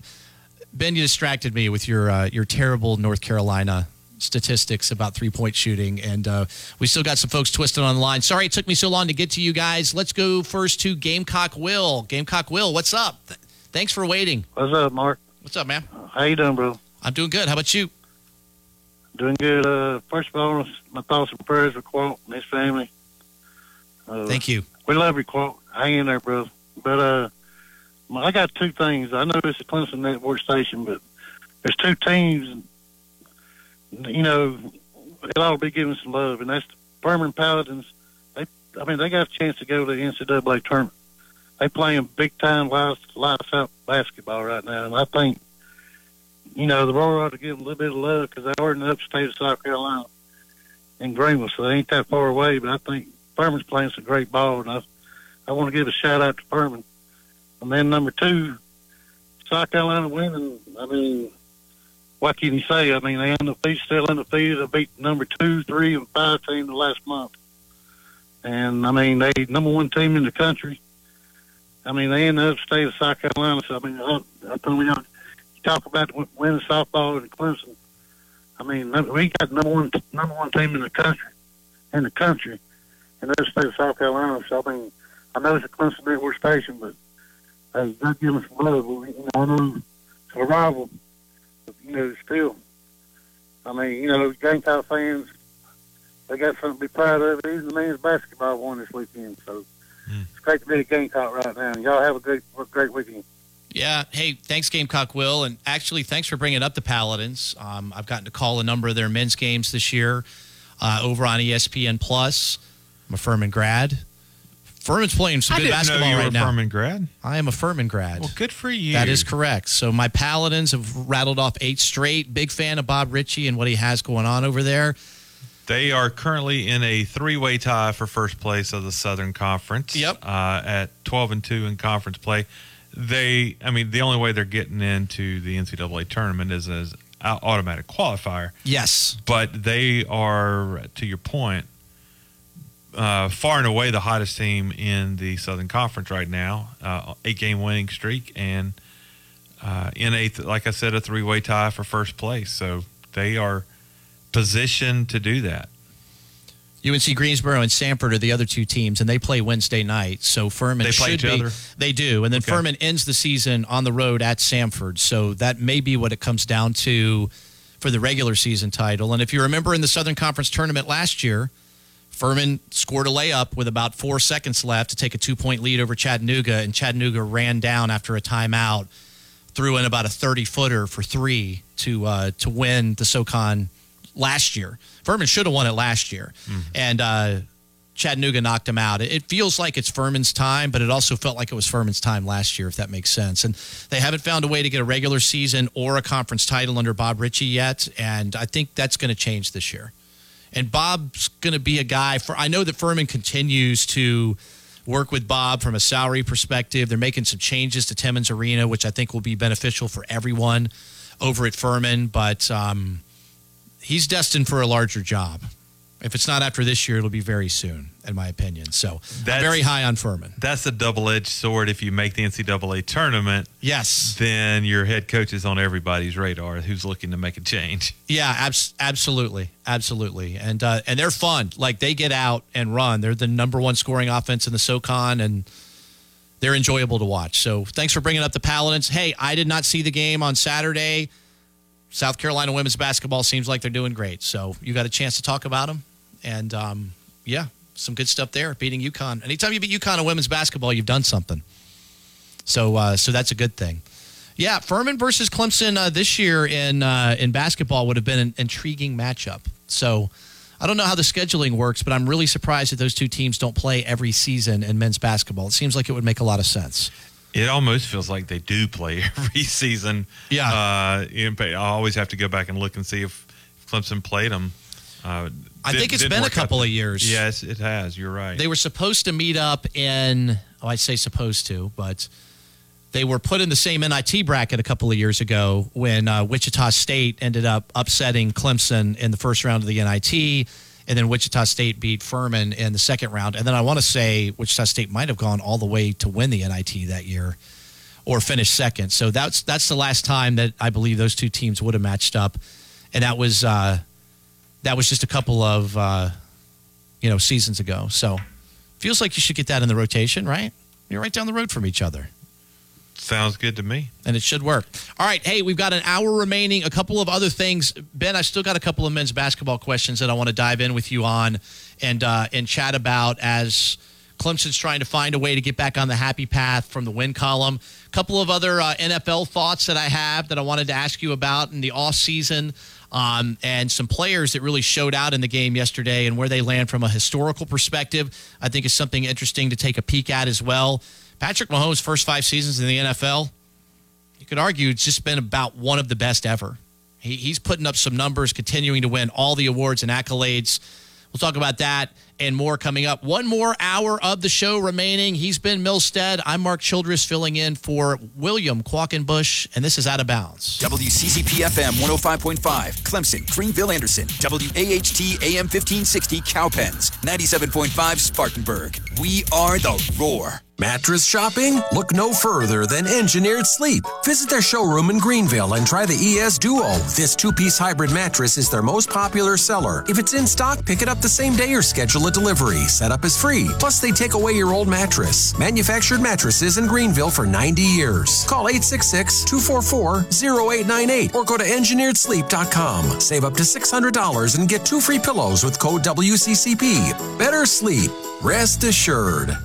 Ben, you distracted me with your uh, your terrible North Carolina statistics about three point shooting. And uh, we still got some folks twisted on the line. Sorry it took me so long to get to you guys. Let's go first to Gamecock Will. Gamecock Will, what's up? Th- thanks for waiting. What's up, Mark? What's up, man? How you doing, bro? I'm doing good. How about you? Doing good. Uh, first of all, my thoughts and prayers with Qualk and his family. Uh, Thank you. We love you, Qualk. Hang in there, bro. But uh, I got two things. I know it's a Clemson network station, but there's two teams. You know, it ought to be given some love, and that's the Furman Paladins. They, I mean, they got a chance to go to the NCAA tournament. They playing big time lights, lights out basketball right now, and I think you know, the Roar ought to give them a little bit of love because they are in the upstate of South Carolina in Greenville, so they ain't that far away. But I think Furman's playing some great ball, and I, I want to give a shout out to Furman. And then number two, South Carolina winning. I mean, what can you say? I mean, they undefeated, still undefeated. They beat number two, three, and five team the last month. And I mean, they number one team in the country. I mean, they in the upstate of South Carolina. So I mean, I, I told you, you talk about winning softball in Clemson. I mean, we got number one number one team in the country, in the country, in the state of South Carolina. So I mean, I know it's a Clemson network station, but hey, God give us some love. We, you know, I know it's a rival, you know, still, I mean, you know, Gamecock fans, they got something to be proud of. Even the men's basketball won this weekend, so it's great to be a Gamecock right now. And y'all have a great, a great weekend. Yeah. Hey, thanks, Gamecock Will. And actually, thanks for bringing up the Paladins. Um, I've gotten to call a number of their men's games this year uh, over on ESPN Plus. I'm a Furman grad. Furman's playing some I good didn't basketball know you right were now. Furman grad. I am a Furman grad. Well, good for you. That is correct. So my Paladins have rattled off eight straight. Big fan of Bob Richey and what he has going on over there. They are currently in a three-way tie for first place of the Southern Conference. Yep. Uh, at 12 and two in conference play, they. I mean, the only way they're getting into the NCAA tournament is as automatic qualifier. Yes. But they are, to your point, uh, far and away the hottest team in the Southern Conference right now. Uh, eight-game winning streak and uh, in a like I said, a three-way tie for first place. So they are positioned to do that. UNC Greensboro and Samford are the other two teams, and they play Wednesday night. So Furman They play should each be. other? They do, and then Okay. Furman ends the season on the road at Samford. So that may be what it comes down to for the regular season title. And if you remember in the Southern Conference tournament last year, Furman scored a layup with about four seconds left to take a two-point lead over Chattanooga, and Chattanooga ran down after a timeout, threw in about a thirty-footer for three to uh, to win the SoCon last year. Furman should have won it last year, and uh, Chattanooga knocked him out. It, it feels like it's Furman's time, but it also felt like it was Furman's time last year, if that makes sense. And they haven't found a way to get a regular season or a conference title under Bob Richey yet, and I think that's going to change this year. And Bob's going to be a guy for. I know that Furman continues to work with Bob from a salary perspective. They're making some changes to Timmons Arena, which I think will be beneficial for everyone over at Furman. But um, he's destined for a larger job. If it's not after this year, it'll be very soon, in my opinion. So That's- very high on Furman. That's a double-edged sword. If you make the NCAA tournament, yes, then your head coach is on everybody's radar who's looking to make a change. Yeah, abs- absolutely, absolutely, and uh, and they're fun. Like they get out and run. They're the number one scoring offense in the SoCon, and they're enjoyable to watch. So thanks for bringing up the Paladins. Hey, I did not see the game on Saturday. South Carolina women's basketball seems like they're doing great. So you got a chance to talk about them, and um, yeah, some good stuff there. Beating UConn. Anytime you beat UConn in women's basketball, you've done something. So uh, so that's a good thing. Yeah, Furman versus Clemson uh, this year in uh, in basketball would have been an intriguing matchup. So I don't know how the scheduling works, but I'm really surprised that those two teams don't play every season in men's basketball. It seems like it would make a lot of sense. It almost feels like they do play <laughs> every season. Yeah. Uh, you know, but I always have to go back and look and see if Clemson played them. Uh, I think it's been a couple of years. Yes, it has. You're right. They were supposed to meet up in, oh, I say supposed to, but they were put in the same NIT bracket a couple of years ago when uh, Wichita State ended up upsetting Clemson in the first round of the NIT. And then Wichita State beat Furman in the second round. And then I want to say Wichita State might have gone all the way to win the NIT that year or finish second. So that's that's the last time that I believe those two teams would have matched up. And that was uh, that was just a couple of uh, you know seasons ago. So feels like you should get that in the rotation, right? You're right down the road from each other. Sounds good to me. And it should work. All right. Hey, we've got an hour remaining. A couple of other things. Ben, I still got a couple of men's basketball questions that I want to dive in with you on and uh, and chat about as Clemson's trying to find a way to get back on the happy path from the win column. A couple of other uh, NFL thoughts that I have that I wanted to ask you about in the off season. Um, and some players that really showed out in the game yesterday and where they land from a historical perspective, I think is something interesting to take a peek at as well. Patrick Mahomes' first five seasons in the NFL, you could argue it's just been about one of the best ever. He, he's putting up some numbers, continuing to win all the awards and accolades. We'll talk about that and more coming up. One more hour of the show remaining. He's Ben Milstead. I'm Mark Childress filling in for William Quackenbush, and this is Out of Bounds. WCCP FM 105.5, Clemson, Greenville, Anderson, WAHT AM 1560, Cowpens, 97.5, Spartanburg. We are the Roar. Mattress shopping? Look no further than Engineered Sleep. Visit their showroom in Greenville and try the ES Duo. This two piece hybrid mattress is their most popular seller. If it's in stock, pick it up the same day or schedule a delivery. Setup is free. Plus, they take away your old mattress. Manufactured mattresses in Greenville for 90 years. Call 866 244 0898 or go to engineeredsleep.com. Save up to $600 and get two free pillows with code WCCP. Better sleep. Rest assured.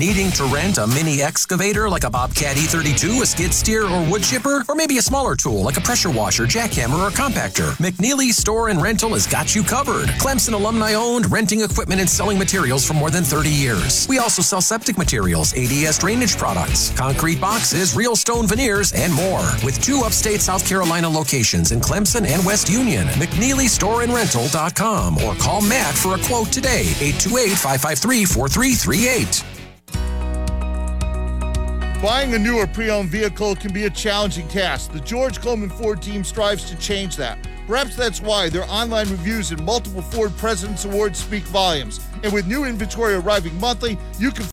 Needing to rent a mini excavator like a Bobcat E32, a skid steer, or wood chipper? Or maybe a smaller tool like a pressure washer, jackhammer, or compactor? McNeely Store and Rental has got you covered. Clemson alumni owned, renting equipment and selling materials for more than 30 years. We also sell septic materials, ADS drainage products, concrete boxes, real stone veneers, and more. With two upstate South Carolina locations in Clemson and West Union. McNeelyStoreandRental.com or call Matt for a quote today, 828 553 4338. Buying a new or pre owned vehicle can be a challenging task. The George Coleman Ford team strives to change that. Perhaps that's why their online reviews and multiple Ford President's Awards speak volumes. And with new inventory arriving monthly, you can